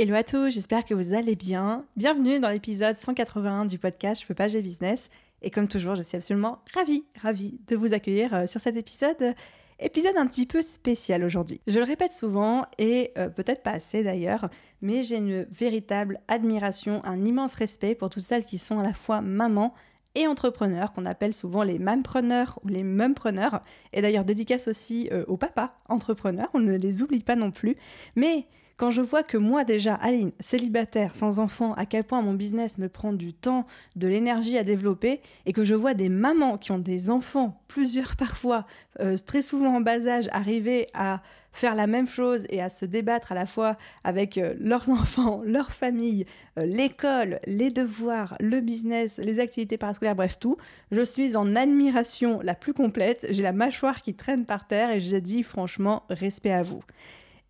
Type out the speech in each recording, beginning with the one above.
Hello à tous, j'espère que vous allez bien. Bienvenue dans l'épisode 181 du podcast Je peux pas, j'ai business. Et comme toujours, je suis absolument ravie, ravie de vous accueillir euh, sur cet épisode. Épisode un petit peu spécial aujourd'hui. Je le répète souvent et euh, peut-être pas assez d'ailleurs, mais j'ai une véritable admiration, un immense respect pour toutes celles qui sont à la fois mamans et entrepreneurs, qu'on appelle souvent les mampreneurs ou les mumpreneurs. Et d'ailleurs, dédicace aussi euh, aux papas entrepreneurs, on ne les oublie pas non plus. Mais quand je vois que moi déjà, Aline, célibataire, sans enfant, à quel point mon business me prend du temps, de l'énergie à développer, et que je vois des mamans qui ont des enfants, plusieurs parfois, euh, très souvent en bas âge, arriver à faire la même chose et à se débattre à la fois avec euh, leurs enfants, leur famille, euh, l'école, les devoirs, le business, les activités parascolaires, bref tout, je suis en admiration la plus complète, j'ai la mâchoire qui traîne par terre et je dis franchement respect à vous.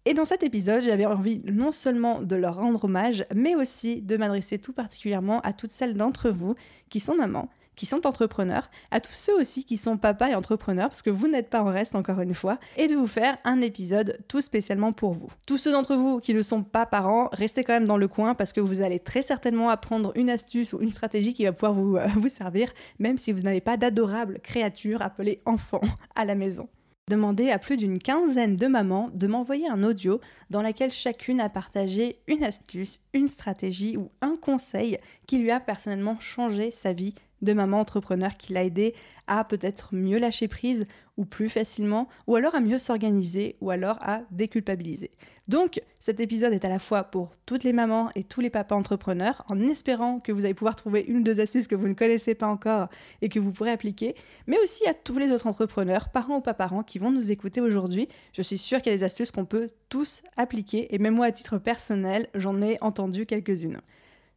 Et dans cet épisode, j'avais envie non seulement de leur rendre hommage, mais aussi de m'adresser tout particulièrement à toutes celles d'entre vous qui sont mamans, qui sont entrepreneurs, à tous ceux aussi qui sont papas et entrepreneurs, parce que vous n'êtes pas en reste encore une fois, et de vous faire un épisode tout spécialement pour vous. Tous ceux d'entre vous qui ne sont pas parents, restez quand même dans le coin parce que vous allez très certainement apprendre une astuce ou une stratégie qui va pouvoir vous, euh, vous servir, même si vous n'avez pas d'adorables créatures appelées enfants à la maison demandé à plus d'une quinzaine de mamans de m'envoyer un audio dans lequel chacune a partagé une astuce, une stratégie ou un conseil qui lui a personnellement changé sa vie de maman entrepreneur qui l'a aidé à peut-être mieux lâcher prise ou plus facilement, ou alors à mieux s'organiser, ou alors à déculpabiliser. Donc cet épisode est à la fois pour toutes les mamans et tous les papas entrepreneurs, en espérant que vous allez pouvoir trouver une ou deux astuces que vous ne connaissez pas encore et que vous pourrez appliquer, mais aussi à tous les autres entrepreneurs, parents ou pas parents, qui vont nous écouter aujourd'hui. Je suis sûre qu'il y a des astuces qu'on peut tous appliquer, et même moi à titre personnel, j'en ai entendu quelques-unes.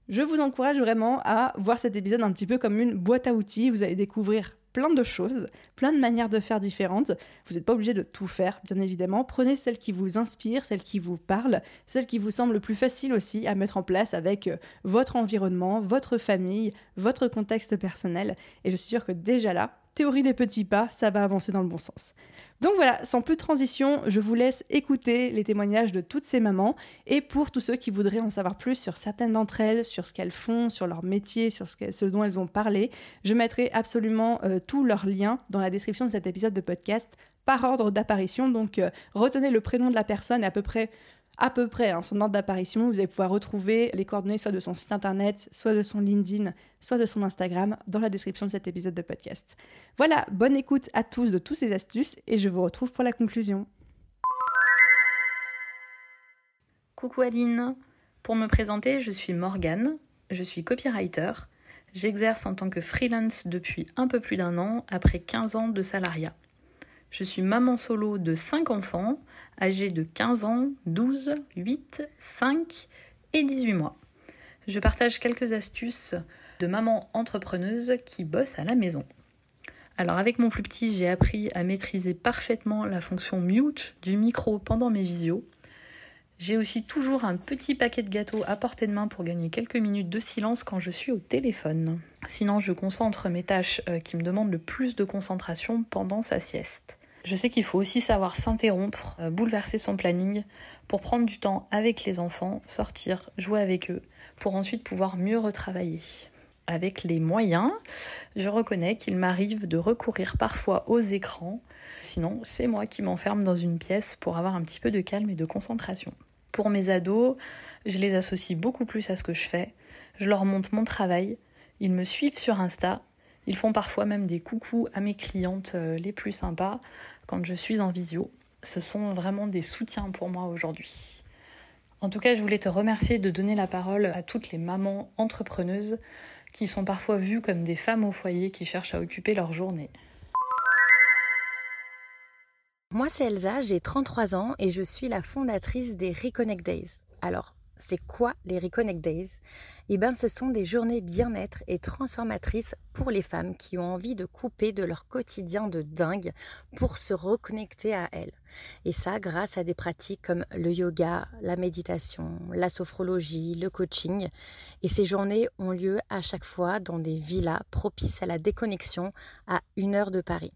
Je vous encourage vraiment à voir cet épisode un petit peu comme une boîte à outils. Vous allez découvrir plein de choses, plein de manières de faire différentes. Vous n'êtes pas obligé de tout faire, bien évidemment. Prenez celle qui vous inspire, celle qui vous parle, celle qui vous semble le plus facile aussi à mettre en place avec euh, votre environnement, votre famille, votre contexte personnel. Et je suis sûre que déjà là, théorie des petits pas, ça va avancer dans le bon sens. Donc voilà, sans plus de transition, je vous laisse écouter les témoignages de toutes ces mamans et pour tous ceux qui voudraient en savoir plus sur certaines d'entre elles, sur ce qu'elles font, sur leur métier, sur ce, dont elles ont parlé, je mettrai absolument euh, tous leurs liens dans la description de cet épisode de podcast par ordre d'apparition. Donc euh, retenez le prénom de la personne et à peu près à peu près hein, son ordre d'apparition. Vous allez pouvoir retrouver les coordonnées soit de son site internet, soit de son LinkedIn, soit de son Instagram dans la description de cet épisode de podcast. Voilà, bonne écoute à tous de tous ces astuces et je vous retrouve pour la conclusion. Coucou Aline, pour me présenter, je suis Morgane, je suis copywriter. J'exerce en tant que freelance depuis un peu plus d'un an après 15 ans de salariat. Je suis maman solo de 5 enfants, âgés de 15 ans, 12, 8, 5 et 18 mois. Je partage quelques astuces de maman entrepreneuse qui bosse à la maison. Alors avec mon plus petit, j'ai appris à maîtriser parfaitement la fonction mute du micro pendant mes visios. J'ai aussi toujours un petit paquet de gâteaux à portée de main pour gagner quelques minutes de silence quand je suis au téléphone. Sinon, je concentre mes tâches euh, qui me demandent le plus de concentration pendant sa sieste. Je sais qu'il faut aussi savoir s'interrompre, euh, bouleverser son planning pour prendre du temps avec les enfants, sortir, jouer avec eux, pour ensuite pouvoir mieux retravailler. Avec les moyens, je reconnais qu'il m'arrive de recourir parfois aux écrans, sinon c'est moi qui m'enferme dans une pièce pour avoir un petit peu de calme et de concentration. Pour mes ados, je les associe beaucoup plus à ce que je fais, je leur montre mon travail, ils me suivent sur Insta. Ils font parfois même des coucous à mes clientes euh, les plus sympas quand je suis en visio. Ce sont vraiment des soutiens pour moi aujourd'hui. En tout cas, je voulais te remercier de donner la parole à toutes les mamans entrepreneuses qui sont parfois vues comme des femmes au foyer qui cherchent à occuper leur journée. Moi, c'est Elsa, j'ai 33 ans et je suis la fondatrice des Reconnect Days. Alors, c'est quoi les Reconnect Days? Eh bien, ce sont des journées bien-être et transformatrices pour les femmes qui ont envie de couper de leur quotidien de dingue pour se reconnecter à elles. Et ça, grâce à des pratiques comme le yoga, la méditation, la sophrologie, le coaching. Et ces journées ont lieu à chaque fois dans des villas propices à la déconnexion à une heure de Paris.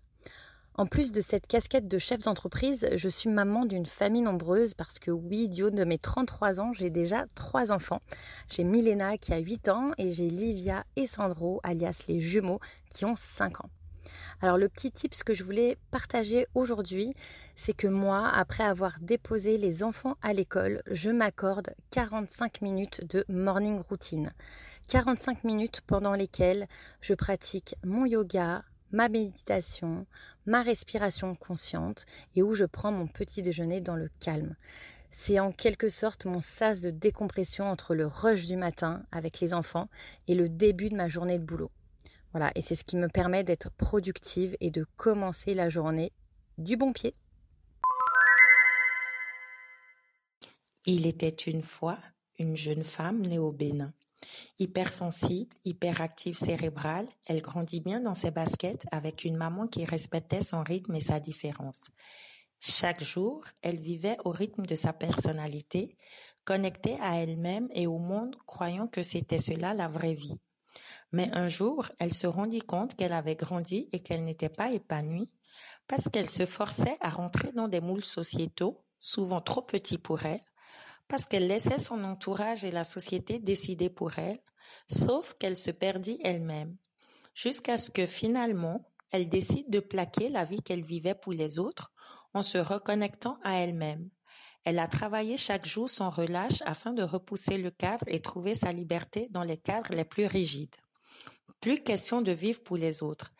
En plus de cette casquette de chef d'entreprise, je suis maman d'une famille nombreuse parce que oui, du haut de mes 33 ans, j'ai déjà trois enfants. J'ai Milena qui a 8 ans et j'ai Livia et Sandro, alias les jumeaux, qui ont 5 ans. Alors le petit tips que je voulais partager aujourd'hui, c'est que moi, après avoir déposé les enfants à l'école, je m'accorde 45 minutes de morning routine. 45 minutes pendant lesquelles je pratique mon yoga, ma méditation, ma respiration consciente et où je prends mon petit déjeuner dans le calme. C'est en quelque sorte mon sas de décompression entre le rush du matin avec les enfants et le début de ma journée de boulot. Voilà, et c'est ce qui me permet d'être productive et de commencer la journée du bon pied. Il était une fois une jeune femme née au Bénin. Hypersensible, hyperactive cérébrale, elle grandit bien dans ses baskets avec une maman qui respectait son rythme et sa différence. Chaque jour, elle vivait au rythme de sa personnalité, connectée à elle-même et au monde, croyant que c'était cela la vraie vie. Mais un jour, elle se rendit compte qu'elle avait grandi et qu'elle n'était pas épanouie parce qu'elle se forçait à rentrer dans des moules sociétaux, souvent trop petits pour elle, parce qu'elle laissait son entourage et la société décider pour elle, sauf qu'elle se perdit elle-même, jusqu'à ce que finalement, elle décide de plaquer la vie qu'elle vivait pour les autres en se reconnectant à elle-même. Elle a travaillé chaque jour sans relâche afin de repousser le cadre et trouver sa liberté dans les cadres les plus rigides. Plus question de vivre pour les autres,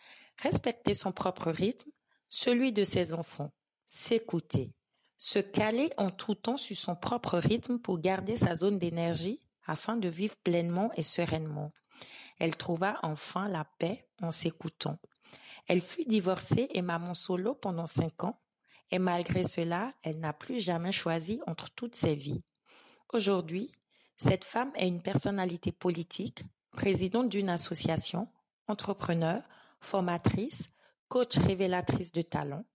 respecter son propre rythme, celui de ses enfants, s'écouter, se caler en tout temps sur son propre rythme pour garder sa zone d'énergie afin de vivre pleinement et sereinement. Elle trouva enfin la paix en s'écoutant. Elle fut divorcée et maman solo pendant cinq ans, et malgré cela, elle n'a plus jamais choisi entre toutes ses vies. Aujourd'hui, cette femme est une personnalité politique, présidente d'une association, entrepreneur, formatrice, coach révélatrice de talent,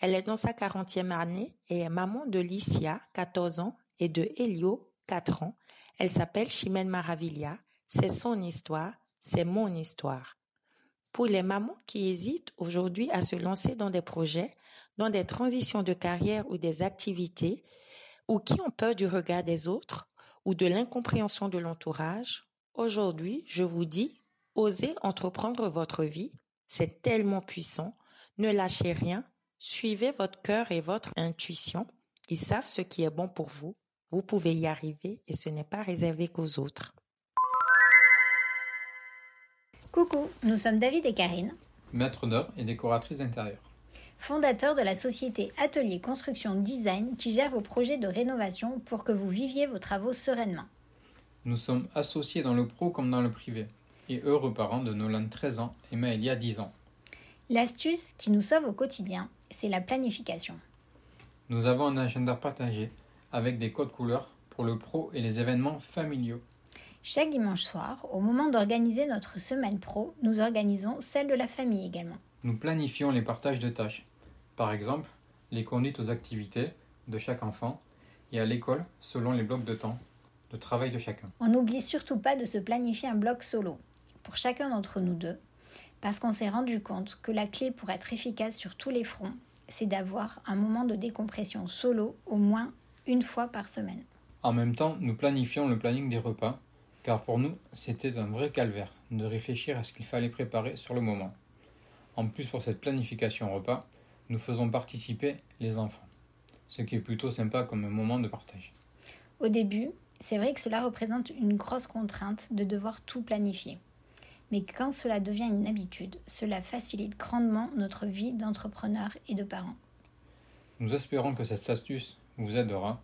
elle est dans sa quarantième année et est maman de Licia, 14 ans, et de Helio, 4 ans. Elle s'appelle Chimène Maravilla. C'est son histoire, c'est mon histoire. Pour les mamans qui hésitent aujourd'hui à se lancer dans des projets, dans des transitions de carrière ou des activités, ou qui ont peur du regard des autres ou de l'incompréhension de l'entourage, aujourd'hui, je vous dis, osez entreprendre votre vie. C'est tellement puissant. Ne lâchez rien, Suivez votre cœur et votre intuition. Ils savent ce qui est bon pour vous. Vous pouvez y arriver et ce n'est pas réservé qu'aux autres. Coucou, nous sommes David et Karine, maître d'œuvre et décoratrice d'intérieur. Fondateurs de la société Atelier Construction Design qui gère vos projets de rénovation pour que vous viviez vos travaux sereinement. Nous sommes associés dans le pro comme dans le privé et heureux parents de Nolan 13 ans et Maëlia 10 ans. L'astuce qui nous sauve au quotidien, c'est la planification. Nous avons un agenda partagé avec des codes couleurs pour le pro et les événements familiaux. Chaque dimanche soir, au moment d'organiser notre semaine pro, nous organisons celle de la famille également. Nous planifions les partages de tâches. Par exemple, les conduites aux activités de chaque enfant et à l'école selon les blocs de temps de travail de chacun. On n'oublie surtout pas de se planifier un bloc solo pour chacun d'entre nous deux parce qu'on s'est rendu compte que la clé pour être efficace sur tous les fronts, c'est d'avoir un moment de décompression solo au moins une fois par semaine. En même temps, nous planifions le planning des repas, car pour nous, c'était un vrai calvaire de réfléchir à ce qu'il fallait préparer sur le moment. En plus, pour cette planification repas, nous faisons participer les enfants, ce qui est plutôt sympa comme un moment de partage. Au début, c'est vrai que cela représente une grosse contrainte de devoir tout planifier. Mais quand cela devient une habitude, cela facilite grandement notre vie d'entrepreneur et de parents. Nous espérons que cette astuce vous aidera.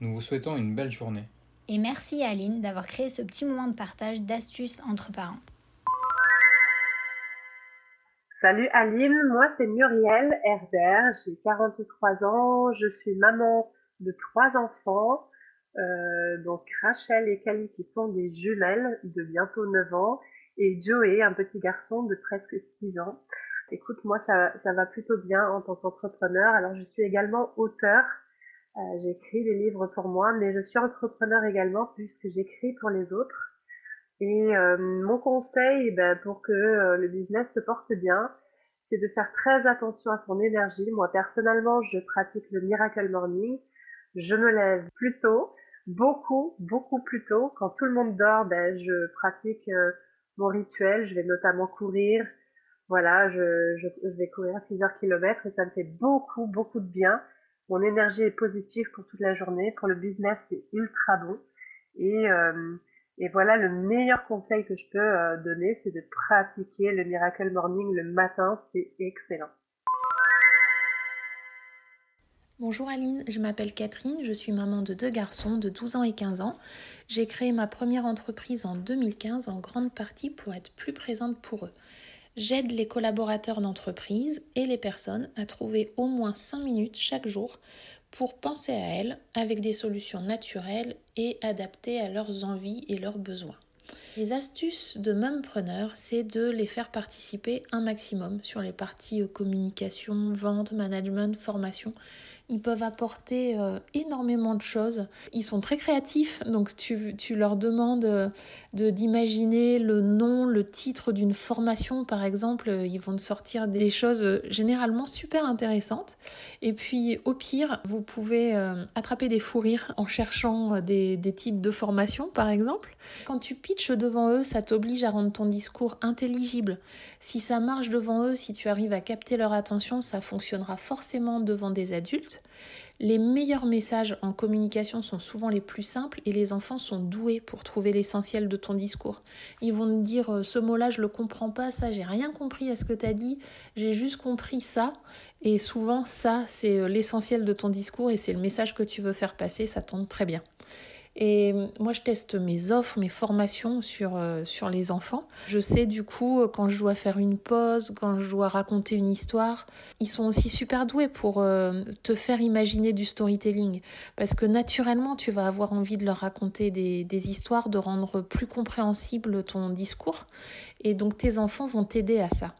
Nous vous souhaitons une belle journée. Et merci à Aline d'avoir créé ce petit moment de partage d'astuces entre parents. Salut Aline, moi c'est Muriel Herder, j'ai 43 ans, je suis maman de trois enfants, euh, donc Rachel et Kali qui sont des jumelles de bientôt 9 ans et Joey, un petit garçon de presque 6 ans. Écoute, moi ça, ça va plutôt bien en tant qu'entrepreneur, alors je suis également auteur, euh, j'écris des livres pour moi, mais je suis entrepreneur également puisque j'écris pour les autres. Et euh, mon conseil ben, pour que euh, le business se porte bien, c'est de faire très attention à son énergie. Moi, personnellement, je pratique le Miracle Morning. Je me lève plus tôt, beaucoup, beaucoup plus tôt. Quand tout le monde dort, ben, je pratique euh, mon rituel. Je vais notamment courir. Voilà, je, vais courir plusieurs kilomètres et ça me fait beaucoup, beaucoup de bien. Mon énergie est positive pour toute la journée. Pour le business, c'est ultra bon. Et euh, voilà, le meilleur conseil que je peux euh, donner, c'est de pratiquer le Miracle Morning le matin, c'est excellent. Bonjour Aline, je m'appelle Catherine, je suis maman de deux garçons de 12 ans et 15 ans. J'ai créé ma première entreprise en 2015 en grande partie pour être plus présente pour eux. J'aide les collaborateurs d'entreprise et les personnes à trouver au moins 5 minutes chaque jour pour penser à elles avec des solutions naturelles et adaptées à leurs envies et leurs besoins. Les astuces de Mumpreneur, c'est de les faire participer un maximum sur les parties communication, vente, management, formation ils peuvent apporter euh, énormément de choses. Ils sont très créatifs, donc tu, leur demandes euh, de, d'imaginer le nom, le titre d'une formation par exemple. Ils vont te sortir des choses euh, généralement super intéressantes. Et puis au pire, vous pouvez attraper des fous rires en cherchant des titres de formation par exemple. Quand tu pitches devant eux, ça t'oblige à rendre ton discours intelligible. Si ça marche devant eux, si tu arrives à capter leur attention, ça fonctionnera forcément devant des adultes. Les meilleurs messages en communication sont souvent les plus simples et les enfants sont doués pour trouver l'essentiel de ton discours. Ils vont te dire euh, ce mot-là, je le comprends pas, ça, j'ai rien compris à ce que tu as dit, j'ai juste compris ça. Et souvent, ça, c'est euh, l'essentiel de ton discours et c'est le message que tu veux faire passer, ça tombe très bien. Et moi, je teste mes offres, mes formations sur, euh, sur les enfants. Je sais du coup quand je dois faire une pause, quand je dois raconter une histoire. Ils sont aussi super doués pour euh, te faire imaginer du storytelling. Parce que naturellement, tu vas avoir envie de leur raconter des, des histoires, de rendre plus compréhensible ton discours. Et donc, tes enfants vont t'aider à ça.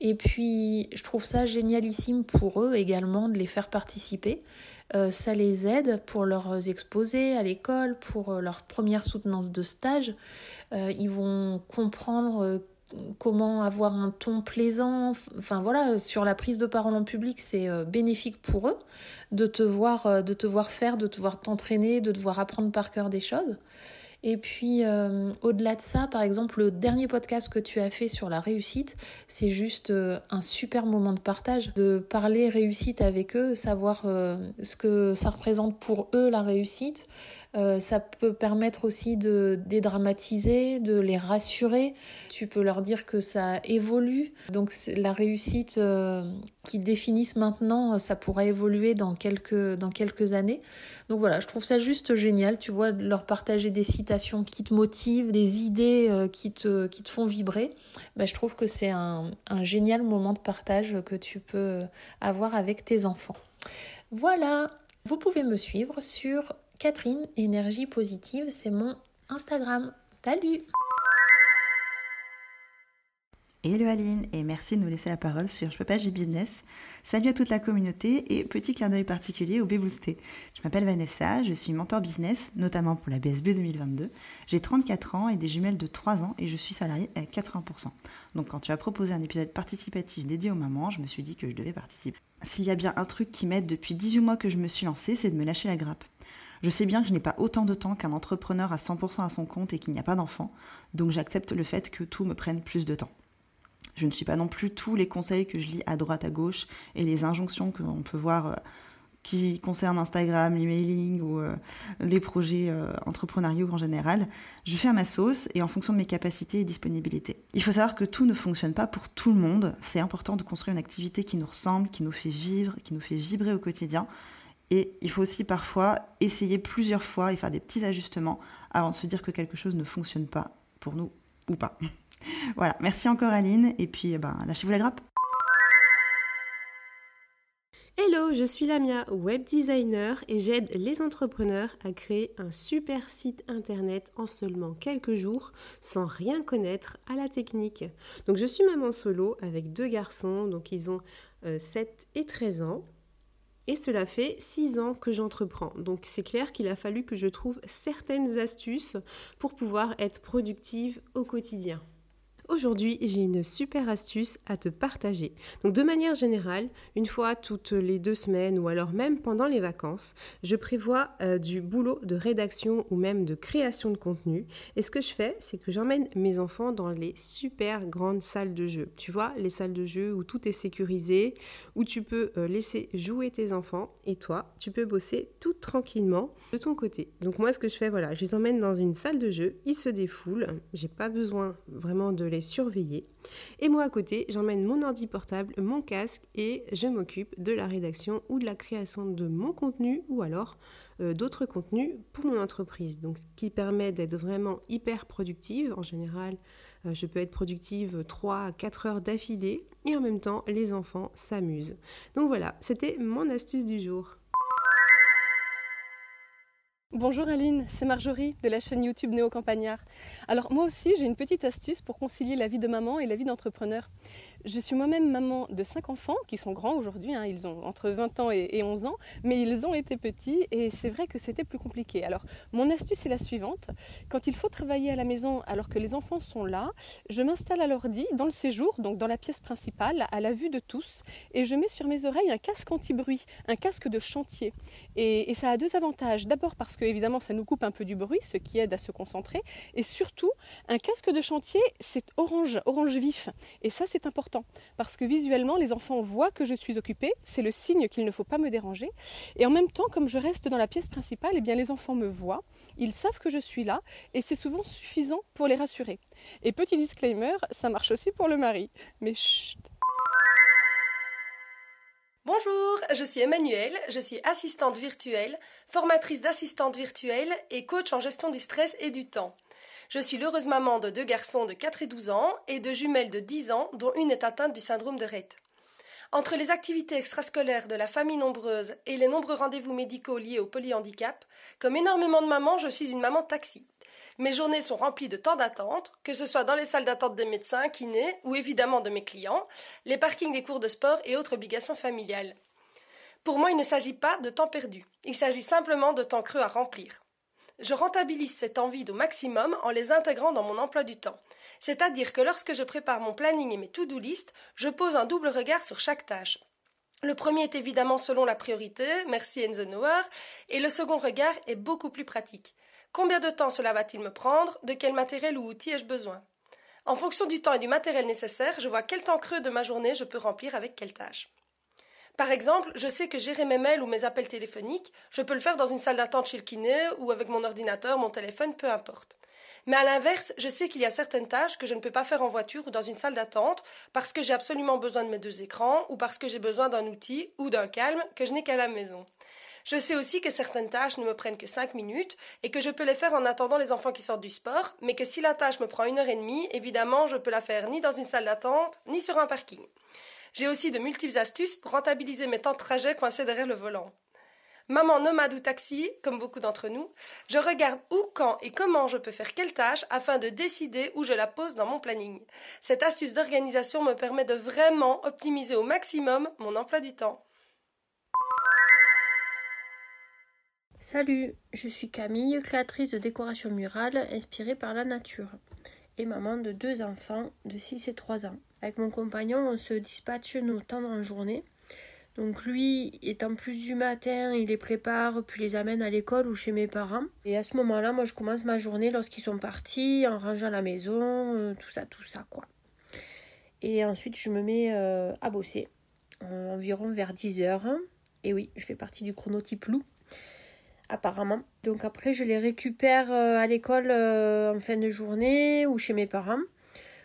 Et puis, je trouve ça génialissime pour eux également de les faire participer. Euh, ça les aide pour leurs exposés à l'école, pour euh, leur première soutenance de stage. Euh, ils vont comprendre comment avoir un ton plaisant. Enfin voilà, sur la prise de parole en public, c'est bénéfique pour eux de te voir, de te voir faire, de te voir t'entraîner, de te voir apprendre par cœur des choses. Et puis, euh, au-delà de ça, par exemple, le dernier podcast que tu as fait sur la réussite, c'est juste euh, un super moment de partage, de parler réussite avec eux, savoir euh, ce que ça représente pour eux la réussite, euh, ça peut permettre aussi de dédramatiser, de les rassurer. Tu peux leur dire que ça évolue. Donc la réussite euh, qu'ils définissent maintenant, ça pourrait évoluer dans quelques, années. Donc voilà, je trouve ça juste génial, tu vois, de leur partager des citations qui te motivent, des idées euh, qui, te, font vibrer. Ben, je trouve que c'est un génial moment de partage que tu peux avoir avec tes enfants. Voilà, vous pouvez me suivre sur Catherine Énergie Positive, c'est mon Instagram. Salut Hello Aline et merci de nous laisser la parole sur Je peux pas, j'ai business. Salut à toute la communauté et petit clin d'œil particulier au B-Boosté. Je m'appelle Vanessa, je suis mentor business, notamment pour la BSB 2022. J'ai 34 ans et des jumelles de 3 ans et je suis salariée à 80%. Donc quand tu as proposé un épisode participatif dédié aux mamans, je me suis dit que je devais participer. S'il y a bien un truc qui m'aide depuis 18 mois que je me suis lancée, c'est de me lâcher la grappe. Je sais bien que je n'ai pas autant de temps qu'un entrepreneur à 100% à son compte et qu'il n'y a pas d'enfant, donc j'accepte le fait que tout me prenne plus de temps. Je ne suis pas non plus tous les conseils que je lis à droite à gauche et les injonctions que l'on peut voir euh, qui concernent Instagram, l'emailing ou euh, les projets euh, entrepreneuriaux en général. Je fais à ma sauce et en fonction de mes capacités et disponibilités. Il faut savoir que tout ne fonctionne pas pour tout le monde. C'est important de construire une activité qui nous ressemble, qui nous fait vivre, qui nous fait vibrer au quotidien et il faut aussi parfois essayer plusieurs fois et faire des petits ajustements avant de se dire que quelque chose ne fonctionne pas pour nous ou pas. voilà, merci encore Aline et puis eh ben, lâchez-vous la grappe. Hello, je suis Lamia, web designer et j'aide les entrepreneurs à créer un super site internet en seulement quelques jours sans rien connaître à la technique. Donc je suis maman solo avec deux garçons, donc ils ont euh, 7 et 13 ans. Et cela fait 6 ans que j'entreprends. Donc c'est clair qu'il a fallu que je trouve certaines astuces pour pouvoir être productive au quotidien. Aujourd'hui, j'ai une super astuce à te partager. Donc de manière générale, une fois toutes les deux semaines ou alors même pendant les vacances, je prévois euh, du boulot de rédaction ou même de création de contenu. Et ce que je fais, c'est que j'emmène mes enfants dans les super grandes salles de jeu. Tu vois, les salles de jeu où tout est sécurisé, où tu peux euh, laisser jouer tes enfants et toi, tu peux bosser tout tranquillement de ton côté. Donc moi, ce que je fais, voilà, je les emmène dans une salle de jeu, ils se défoulent. J'ai pas besoin vraiment de surveiller. Et moi à côté, j'emmène mon ordi portable, mon casque et je m'occupe de la rédaction ou de la création de mon contenu ou alors euh, d'autres contenus pour mon entreprise. Donc ce qui permet d'être vraiment hyper productive. En général, euh, je peux être productive 3 à 4 heures d'affilée et en même temps, les enfants s'amusent. Donc voilà, c'était mon astuce du jour. Bonjour Aline, c'est Marjorie de la chaîne YouTube Néo Campagnard. Alors moi aussi j'ai une petite astuce pour concilier la vie de maman et la vie d'entrepreneur. Je suis moi-même maman de cinq enfants qui sont grands aujourd'hui, hein. ils ont entre 20 ans et 11 ans, mais ils ont été petits et c'est vrai que c'était plus compliqué. Alors mon astuce est la suivante, quand il faut travailler à la maison alors que les enfants sont là, je m'installe à l'ordi dans le séjour, donc dans la pièce principale, à la vue de tous, et je mets sur mes oreilles un casque anti-bruit, un casque de chantier. Et, et ça a deux avantages. D'abord parce que évidemment ça nous coupe un peu du bruit, ce qui aide à se concentrer, et surtout un casque de chantier c'est orange, orange vif, et ça c'est parce que visuellement les enfants voient que je suis occupée, c'est le signe qu'il ne faut pas me déranger. Et en même temps, comme je reste dans la pièce principale, eh bien les enfants me voient, ils savent que je suis là et c'est souvent suffisant pour les rassurer. Et petit disclaimer, ça marche aussi pour le mari. Mais chut. Bonjour, je suis Emmanuelle, je suis assistante virtuelle, formatrice d'assistante virtuelle et coach en gestion du stress et du temps. Je suis l'heureuse maman de deux garçons de 4 et 12 ans et de jumelles de 10 ans dont une est atteinte du syndrome de Rett. Entre les activités extrascolaires de la famille nombreuse et les nombreux rendez-vous médicaux liés au polyhandicap, comme énormément de mamans, je suis une maman taxi. Mes journées sont remplies de temps d'attente, que ce soit dans les salles d'attente des médecins, kinés ou évidemment de mes clients, les parkings des cours de sport et autres obligations familiales. Pour moi, il ne s'agit pas de temps perdu, il s'agit simplement de temps creux à remplir. Je rentabilise cette envie au maximum en les intégrant dans mon emploi du temps. C'est-à-dire que lorsque je prépare mon planning et mes to-do list, je pose un double regard sur chaque tâche. Le premier est évidemment selon la priorité, merci Eisenhower, et le second regard est beaucoup plus pratique. Combien de temps cela va-t-il me prendre De quel matériel ou outil ai-je besoin? En fonction du temps et du matériel nécessaire, je vois quel temps creux de ma journée je peux remplir avec quelle tâche. Par exemple, je sais que gérer mes mails ou mes appels téléphoniques, je peux le faire dans une salle d'attente chez le kiné ou avec mon ordinateur, mon téléphone, peu importe. Mais à l'inverse, je sais qu'il y a certaines tâches que je ne peux pas faire en voiture ou dans une salle d'attente parce que j'ai absolument besoin de mes deux écrans ou parce que j'ai besoin d'un outil ou d'un calme que je n'ai qu'à la maison. Je sais aussi que certaines tâches ne me prennent que cinq minutes et que je peux les faire en attendant les enfants qui sortent du sport, mais que si la tâche me prend une heure et demie, évidemment, je peux la faire ni dans une salle d'attente, ni sur un parking. J'ai aussi de multiples astuces pour rentabiliser mes temps de trajet coincés derrière le volant. Maman nomade ou taxi, comme beaucoup d'entre nous, je regarde où, quand et comment je peux faire quelle tâche afin de décider où je la pose dans mon planning. Cette astuce d'organisation me permet de vraiment optimiser au maximum mon emploi du temps. Salut, je suis Camille, créatrice de décoration murale inspirée par la nature et maman de deux enfants de 6 et 3 ans. Avec mon compagnon, on se dispatche nos temps en journée. Donc lui, étant plus du matin, il les prépare, puis les amène à l'école ou chez mes parents. Et à ce moment-là, moi, je commence ma journée lorsqu'ils sont partis, en rangeant la maison, euh, tout ça, tout ça, quoi. Et ensuite, je me mets euh, à bosser, environ vers 10 heures. Et oui, je fais partie du chronotype loup, apparemment. Donc après, je les récupère euh, à l'école en fin de journée ou chez mes parents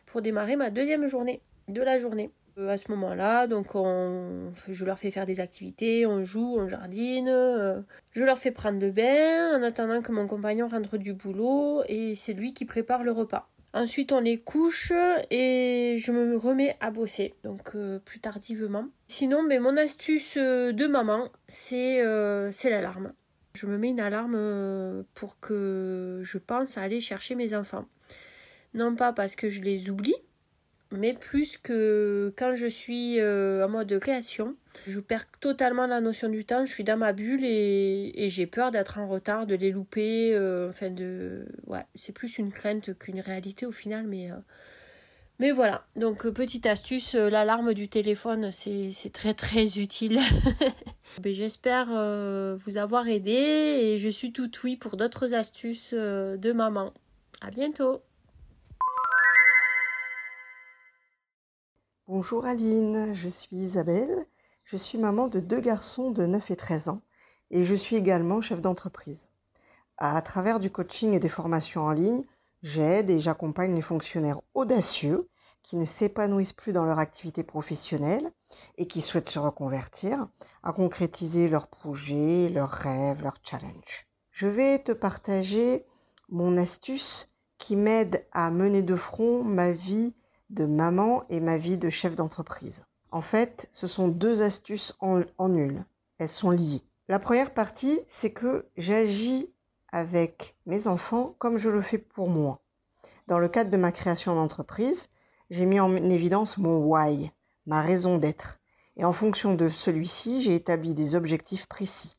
pour démarrer ma deuxième journée de la journée. Euh, à ce moment-là, donc on, je leur fais faire des activités, on joue, on jardine, euh, je leur fais prendre le bain en attendant que mon compagnon rentre du boulot et c'est lui qui prépare le repas. Ensuite, on les couche et je me remets à bosser, donc euh, plus tardivement. Sinon, mais mon astuce de maman, c'est l'alarme. Je me mets une alarme pour que je pense à aller chercher mes enfants. Non pas parce que je les oublie, mais plus que quand je suis euh, en mode création, je perds totalement la notion du temps, je suis dans ma bulle et, j'ai peur d'être en retard, de les louper, euh, enfin de... Ouais, c'est plus une crainte qu'une réalité au final, mais... Euh, mais voilà, donc petite astuce, l'alarme du téléphone, c'est très très utile. J'espère vous avoir aidé et je suis tout oui pour d'autres astuces de maman. À bientôt Bonjour Aline, je suis Isabelle, je suis maman de deux garçons de 9 et 13 ans et je suis également chef d'entreprise. À travers du coaching et des formations en ligne, j'aide et j'accompagne les fonctionnaires audacieux qui ne s'épanouissent plus dans leur activité professionnelle et qui souhaitent se reconvertir à concrétiser leurs projets, leurs rêves, leurs challenges. Je vais te partager mon astuce qui m'aide à mener de front ma vie de maman et ma vie de chef d'entreprise. En fait, ce sont deux astuces en, une. Elles sont liées. La première partie, c'est que j'agis avec mes enfants comme je le fais pour moi. Dans le cadre de ma création d'entreprise, j'ai mis en évidence mon why, ma raison d'être. Et en fonction de celui-ci, j'ai établi des objectifs précis.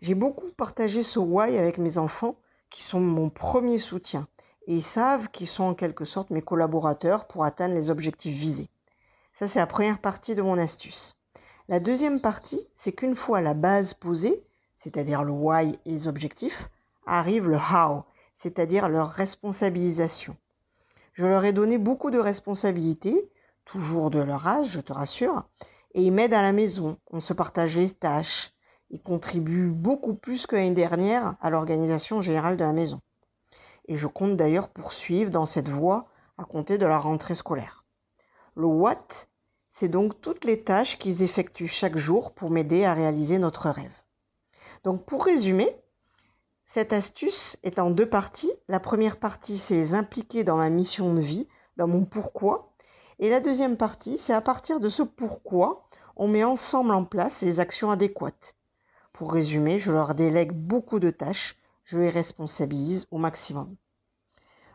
J'ai beaucoup partagé ce why avec mes enfants, qui sont mon premier soutien et ils savent qu'ils sont en quelque sorte mes collaborateurs pour atteindre les objectifs visés. Ça, c'est la première partie de mon astuce. La deuxième partie, c'est qu'une fois la base posée, c'est-à-dire le why et les objectifs, arrive le how, c'est-à-dire leur responsabilisation. Je leur ai donné beaucoup de responsabilités, toujours de leur âge, je te rassure, et ils m'aident à la maison, on se partage les tâches, ils contribuent beaucoup plus que l'année dernière à l'organisation générale de la maison et je compte d'ailleurs poursuivre dans cette voie à compter de la rentrée scolaire. Le what, c'est donc toutes les tâches qu'ils effectuent chaque jour pour m'aider à réaliser notre rêve. Donc pour résumer, cette astuce est en deux parties. La première partie, c'est les impliquer dans ma mission de vie, dans mon pourquoi. Et la deuxième partie, c'est à partir de ce pourquoi, on met ensemble en place les actions adéquates. Pour résumer, je leur délègue beaucoup de tâches je les responsabilise au maximum.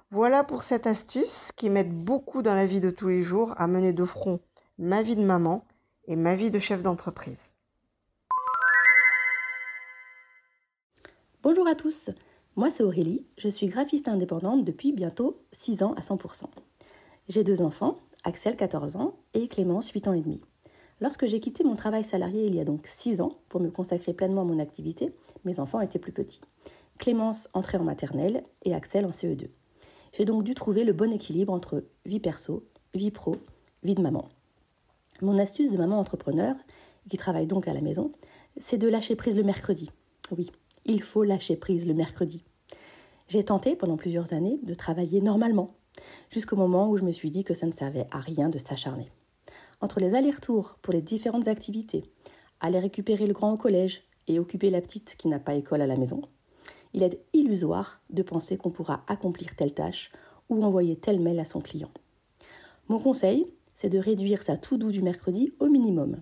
Voilà pour cette astuce qui m'aide beaucoup dans la vie de tous les jours à mener de front ma vie de maman et ma vie de chef d'entreprise. Bonjour à tous, moi c'est Aurélie, je suis graphiste indépendante depuis bientôt 6 ans à 100%. J'ai deux enfants, Axel 14 ans et Clémence 8 ans et demi. Lorsque j'ai quitté mon travail salarié il y a donc 6 ans pour me consacrer pleinement à mon activité, mes enfants étaient plus petits. Clémence entrait en maternelle et Axel en CE2. J'ai donc dû trouver le bon équilibre entre vie perso, vie pro, vie de maman. Mon astuce de maman entrepreneur, qui travaille donc à la maison, c'est de lâcher prise le mercredi. Oui, il faut lâcher prise le mercredi. J'ai tenté pendant plusieurs années de travailler normalement, jusqu'au moment où je me suis dit que ça ne servait à rien de s'acharner. Entre les allers-retours pour les différentes activités, aller récupérer le grand au collège et occuper la petite qui n'a pas école à la maison, il est illusoire de penser qu'on pourra accomplir telle tâche ou envoyer tel mail à son client. Mon conseil, c'est de réduire sa tout doux du mercredi au minimum,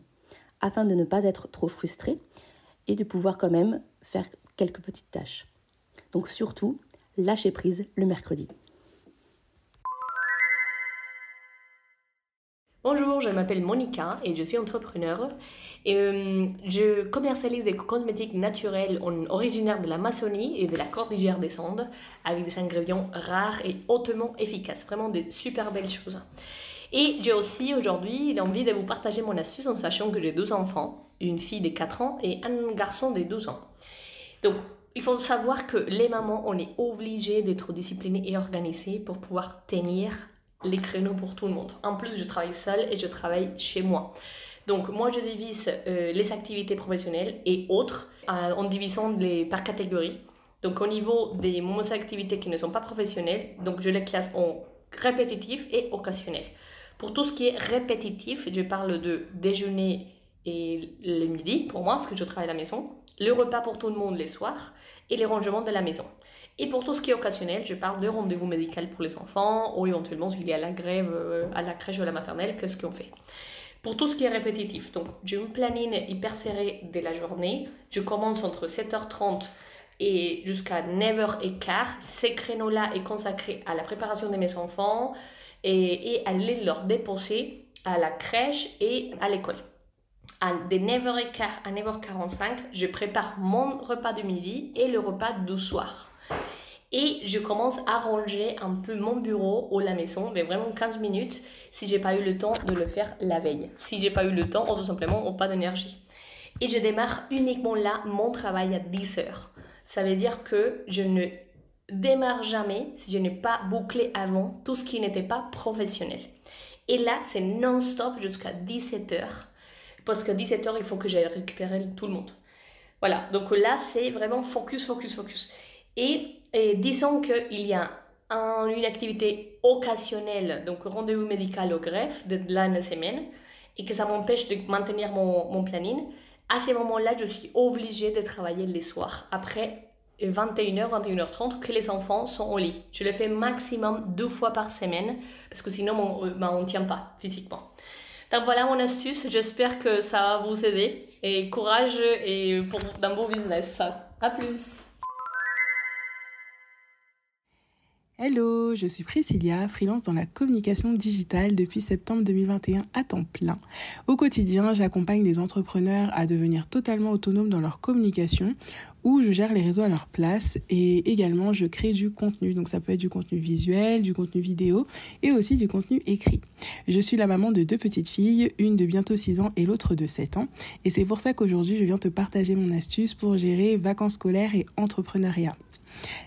afin de ne pas être trop frustré et de pouvoir quand même faire quelques petites tâches. Donc surtout, lâchez prise le mercredi. Bonjour, je m'appelle Monica et je suis entrepreneur. Et, euh, je commercialise des cosmétiques naturels originaires de l'Amazonie et de la Cordillère des Andes avec des ingrédients rares et hautement efficaces. Vraiment des super belles choses. Et j'ai aussi aujourd'hui l'envie de vous partager mon astuce en sachant que j'ai deux enfants, une fille de 4 ans et un garçon de 12 ans. Donc, il faut savoir que les mamans, on est obligé d'être disciplinés et organisés pour pouvoir tenir les créneaux pour tout le monde. En plus, je travaille seule et je travaille chez moi. Donc, moi, je divise euh, les activités professionnelles et autres euh, en divisant les par catégorie. Donc, au niveau des activités qui ne sont pas professionnelles, donc je les classe en répétitif et occasionnel. Pour tout ce qui est répétitif, je parle de déjeuner et le midi pour moi, parce que je travaille à la maison, le repas pour tout le monde les soirs et les rangements de la maison. Et pour tout ce qui est occasionnel, je parle de rendez-vous médical pour les enfants ou éventuellement s'il y a la grève euh, à la crèche ou à la maternelle, qu'est-ce qu'on fait? Pour tout ce qui est répétitif, donc j'ai une planning hyper serrée de la journée. Je commence entre 7h30 et jusqu'à 9h15. Ces créneaux-là est consacré à la préparation de mes enfants et, et aller leur déposer à la crèche et à l'école. De 9h15 à 9h45, je prépare mon repas de midi et le repas du soir. Et je commence à ranger un peu mon bureau ou la maison, mais vraiment 15 minutes si j'ai pas eu le temps de le faire la veille. Si j'ai pas eu le temps, ou tout simplement, ou pas d'énergie. Et je démarre uniquement là mon travail à 10 heures. Ça veut dire que je ne démarre jamais si je n'ai pas bouclé avant tout ce qui n'était pas professionnel. Et là, c'est non-stop jusqu'à 17 heures. Parce qu'à 17 heures, il faut que j'aille récupérer tout le monde. Voilà, donc là, c'est vraiment focus, focus, focus. Et, disons qu'il y a une activité occasionnelle, donc rendez-vous médical au greffe de la semaine, et que ça m'empêche de maintenir mon, mon à ces moments-là, je suis obligée de travailler les soirs. Après 21h, 21h30, que les enfants sont au lit. Je le fais maximum deux fois par semaine, parce que sinon, on ben, ne tient pas physiquement. Donc voilà mon astuce, j'espère que ça va vous aider. Et courage et pour d'un beau business. À plus Hello, je suis Priscilla, freelance dans la communication digitale depuis septembre 2021 à temps plein. Au quotidien, j'accompagne des entrepreneurs à devenir totalement autonomes dans leur communication ou je gère les réseaux à leur place et également je crée du contenu. Donc ça peut être du contenu visuel, du contenu vidéo et aussi du contenu écrit. Je suis la maman de deux petites filles, une de bientôt 6 ans et l'autre de 7 ans. Et c'est pour ça qu'aujourd'hui je viens te partager mon astuce pour gérer vacances scolaires et entrepreneuriat.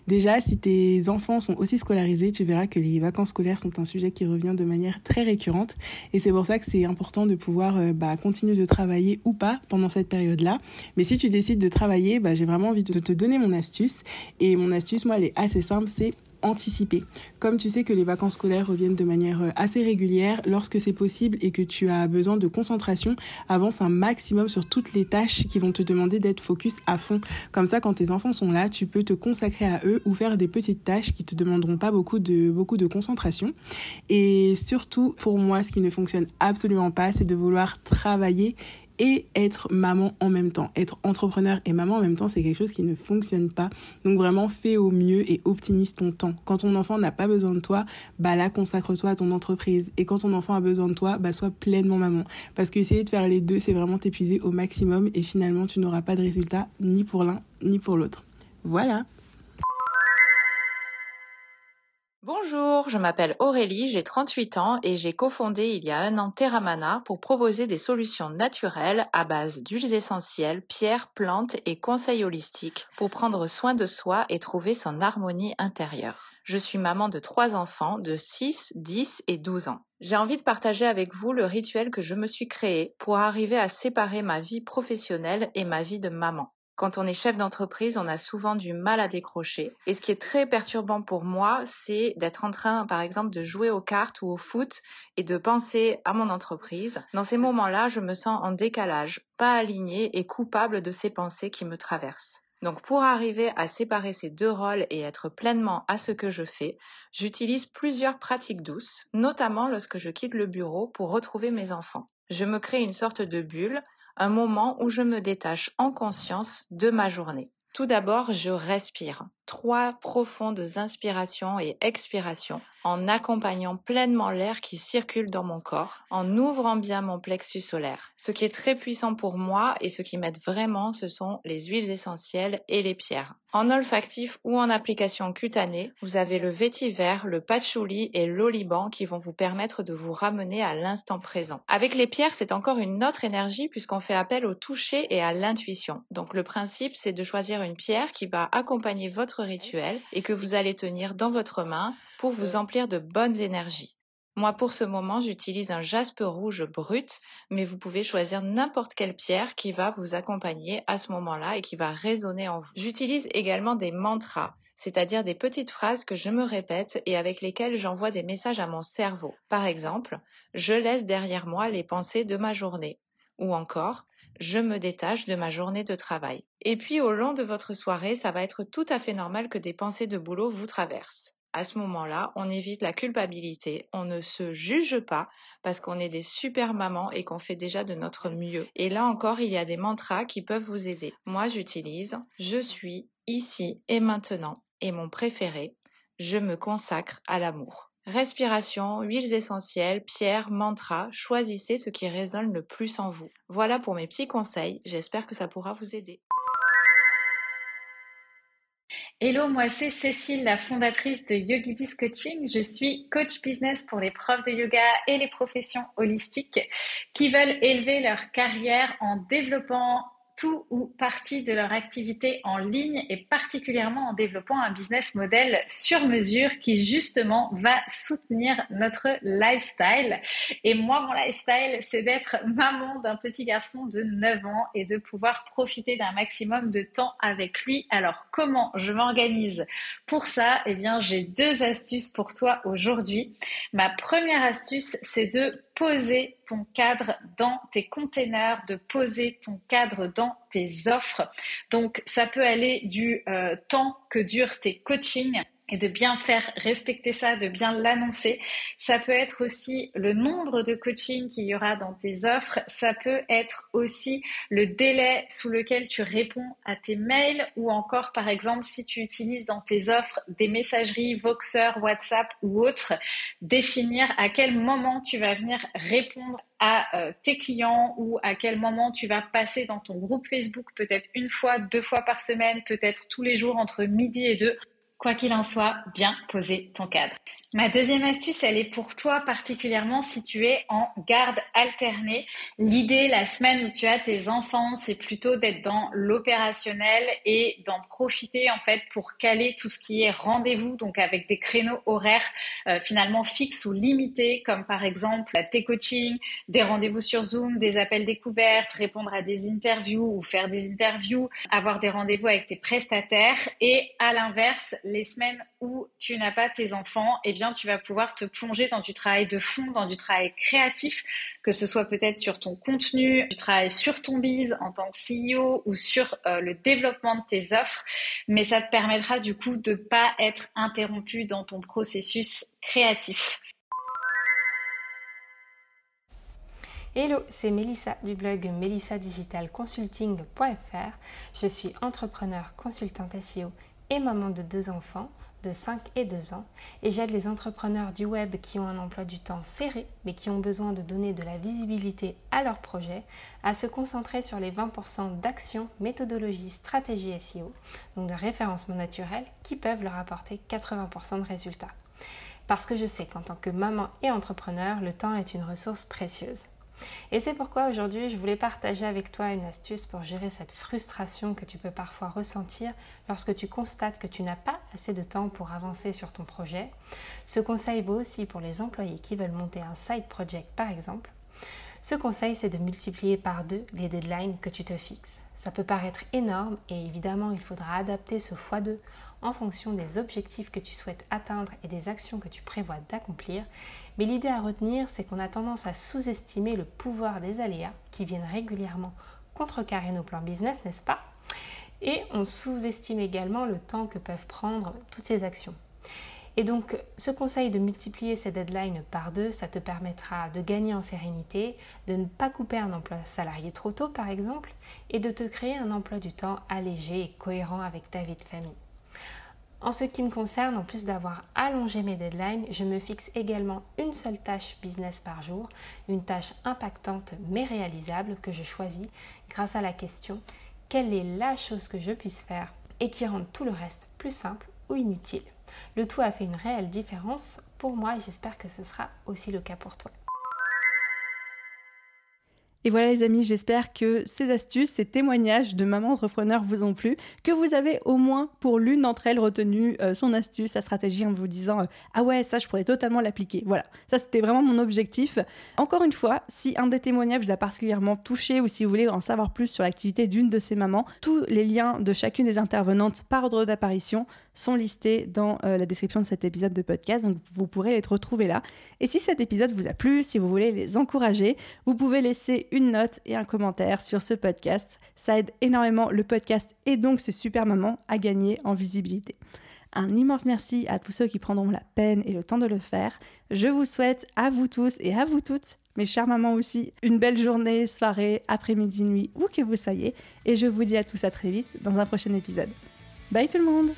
Déjà, si tes enfants sont aussi scolarisés, tu verras que les vacances scolaires sont un sujet qui revient de manière très récurrente. Et c'est pour ça que c'est important de pouvoir euh, bah, continuer de travailler ou pas pendant cette période-là. Mais si tu décides de travailler, bah, j'ai vraiment envie de te donner mon astuce. Et mon astuce, moi, elle est assez simple, c'est anticiper. Comme tu sais que les vacances scolaires reviennent de manière euh, assez régulière, lorsque c'est possible et que tu as besoin de concentration, avance un maximum sur toutes les tâches qui vont te demander d'être focus à fond. Comme ça, quand tes enfants sont là, tu peux te consacrer à eux ou faire des petites tâches qui te demanderont pas beaucoup de, beaucoup de concentration. Et surtout, pour moi, ce qui ne fonctionne absolument pas, c'est de vouloir travailler et être maman en même temps. Être entrepreneur et maman en même temps, c'est quelque chose qui ne fonctionne pas. Donc vraiment, fais au mieux et optimise ton temps. Quand ton enfant n'a pas besoin de toi, bah là, consacre-toi à ton entreprise. Et quand ton enfant a besoin de toi, bah sois pleinement maman. Parce que essayer de faire les deux, c'est vraiment t'épuiser au maximum et finalement, tu n'auras pas de résultat ni pour l'un ni pour l'autre. Voilà. Bonjour, je m'appelle Aurélie, j'ai 38 ans et j'ai cofondé il y a un an Terramana pour proposer des solutions naturelles à base d'huiles essentielles, pierres, plantes et conseils holistiques pour prendre soin de soi et trouver son harmonie intérieure. Je suis maman de trois enfants de 6, 10 et 12 ans. J'ai envie de partager avec vous le rituel que je me suis créé pour arriver à séparer ma vie professionnelle et ma vie de maman. Quand on est chef d'entreprise, on a souvent du mal à décrocher. Et ce qui est très perturbant pour moi, c'est d'être en train, par exemple, de jouer aux cartes ou au foot et de penser à mon entreprise. Dans ces moments-là, je me sens en décalage, pas alignée et coupable de ces pensées qui me traversent. Donc pour arriver à séparer ces deux rôles et être pleinement à ce que je fais, j'utilise plusieurs pratiques douces, notamment lorsque je quitte le bureau pour retrouver mes enfants. Je me crée une sorte de bulle un moment où je me détache en conscience de ma journée. Tout d'abord, je respire. Trois profondes inspirations et expirations en accompagnant pleinement l'air qui circule dans mon corps, en ouvrant bien mon plexus solaire. Ce qui est très puissant pour moi et ce qui m'aide vraiment, ce sont les huiles essentielles et les pierres. En olfactif ou en application cutanée, vous avez le vétiver, le patchouli et l'oliban qui vont vous permettre de vous ramener à l'instant présent. Avec les pierres, c'est encore une autre énergie puisqu'on fait appel au toucher et à l'intuition. Donc le principe, c'est de choisir une pierre qui va accompagner votre rituel et que vous allez tenir dans votre main pour vous emplir de bonnes énergies. Moi, pour ce moment, j'utilise un jaspe rouge brut, mais vous pouvez choisir n'importe quelle pierre qui va vous accompagner à ce moment-là et qui va résonner en vous. J'utilise également des mantras, c'est-à-dire des petites phrases que je me répète et avec lesquelles j'envoie des messages à mon cerveau. Par exemple, je laisse derrière moi les pensées de ma journée. Ou encore, je me détache de ma journée de travail. Et puis au long de votre soirée, ça va être tout à fait normal que des pensées de boulot vous traversent. À ce moment-là, on évite la culpabilité, on ne se juge pas parce qu'on est des super mamans et qu'on fait déjà de notre mieux. Et là encore, il y a des mantras qui peuvent vous aider. Moi, j'utilise je suis ici et maintenant et mon préféré, je me consacre à l'amour. Respiration, huiles essentielles, pierres, mantras, choisissez ce qui résonne le plus en vous. Voilà pour mes petits conseils, j'espère que ça pourra vous aider. Hello, moi c'est Cécile, la fondatrice de YogiBiz Coaching. Je suis coach business pour les profs de yoga et les professions holistiques qui veulent élever leur carrière en développant tout ou partie de leur activité en ligne et particulièrement en développant un business model sur mesure qui justement va soutenir notre lifestyle. Et moi, mon lifestyle, c'est d'être maman d'un petit garçon de 9 ans et de pouvoir profiter d'un maximum de temps avec lui. Alors, comment je m'organise pour ça Eh bien, j'ai deux astuces pour toi aujourd'hui. Ma première astuce, c'est de poser ton cadre dans tes containers, de poser ton cadre dans tes offres. Donc ça peut aller du euh, temps que durent tes coachings et de bien faire respecter ça, de bien l'annoncer. Ça peut être aussi le nombre de coachings qu'il y aura dans tes offres. Ça peut être aussi le délai sous lequel tu réponds à tes mails ou encore, par exemple, si tu utilises dans tes offres des messageries Voxer, WhatsApp ou autres, définir à quel moment tu vas venir répondre à euh, tes clients ou à quel moment tu vas passer dans ton groupe Facebook, peut-être une fois, deux fois par semaine, peut-être tous les jours entre midi et deux Quoi qu'il en soit, bien poser ton cadre. Ma deuxième astuce, elle est pour toi particulièrement si tu es en garde alternée. L'idée, la semaine où tu as tes enfants, c'est plutôt d'être dans l'opérationnel et d'en profiter en fait pour caler tout ce qui est rendez-vous, donc avec des créneaux horaires euh, finalement fixes ou limités, comme par exemple tes coachings, des rendez-vous sur Zoom, des appels découvertes, répondre à des interviews ou faire des interviews, avoir des rendez-vous avec tes prestataires. Et à l'inverse, les semaines où tu n'as pas tes enfants, eh bien tu vas pouvoir te plonger dans du travail de fond, dans du travail créatif, que ce soit peut-être sur ton contenu, du travail sur ton bise en tant que CEO ou sur euh, le développement de tes offres, mais ça te permettra du coup de pas être interrompu dans ton processus créatif. Hello, c'est Melissa du blog melissadigitalconsulting.fr. Je suis entrepreneur, consultante SEO et maman de deux enfants de 5 et 2 ans et j'aide les entrepreneurs du web qui ont un emploi du temps serré mais qui ont besoin de donner de la visibilité à leur projet à se concentrer sur les 20% d'actions, méthodologies, stratégies SEO, donc de référencement naturel, qui peuvent leur apporter 80% de résultats. Parce que je sais qu'en tant que maman et entrepreneur, le temps est une ressource précieuse. Et c'est pourquoi aujourd'hui je voulais partager avec toi une astuce pour gérer cette frustration que tu peux parfois ressentir lorsque tu constates que tu n'as pas assez de temps pour avancer sur ton projet. Ce conseil vaut aussi pour les employés qui veulent monter un side project par exemple. Ce conseil c'est de multiplier par deux les deadlines que tu te fixes. Ça peut paraître énorme et évidemment il faudra adapter ce x2 en fonction des objectifs que tu souhaites atteindre et des actions que tu prévois d'accomplir. Mais l'idée à retenir, c'est qu'on a tendance à sous-estimer le pouvoir des aléas qui viennent régulièrement contrecarrer nos plans business, n'est-ce pas? Et on sous-estime également le temps que peuvent prendre toutes ces actions. Et donc, ce conseil de multiplier ces deadlines par deux, ça te permettra de gagner en sérénité, de ne pas couper un emploi salarié trop tôt, par exemple, et de te créer un emploi du temps allégé et cohérent avec ta vie de famille. En ce qui me concerne, en plus d'avoir allongé mes deadlines, je me fixe également une seule tâche business par jour, une tâche impactante mais réalisable que je choisis grâce à la question quelle est la chose que je puisse faire et qui rende tout le reste plus simple ou inutile? Le tout a fait une réelle différence pour moi et j'espère que ce sera aussi le cas pour toi. Et voilà les amis, j'espère que ces astuces, ces témoignages de maman entrepreneur vous ont plu, que vous avez au moins pour l'une d'entre elles retenu euh, son astuce, sa stratégie en vous disant euh, ah ouais ça je pourrais totalement l'appliquer. Voilà, ça c'était vraiment mon objectif. Encore une fois, si un des témoignages vous a particulièrement touché ou si vous voulez en savoir plus sur l'activité d'une de ces mamans, tous les liens de chacune des intervenantes par ordre d'apparition sont listés dans euh, la description de cet épisode de podcast, donc vous pourrez les retrouver là. Et si cet épisode vous a plu, si vous voulez les encourager, vous pouvez laisser une note et un commentaire sur ce podcast. Ça aide énormément le podcast et donc ses super mamans à gagner en visibilité. Un immense merci à tous ceux qui prendront la peine et le temps de le faire. Je vous souhaite à vous tous et à vous toutes, mes chères mamans aussi, une belle journée, soirée, après-midi, nuit, où que vous soyez. Et je vous dis à tous à très vite dans un prochain épisode. Bye tout le monde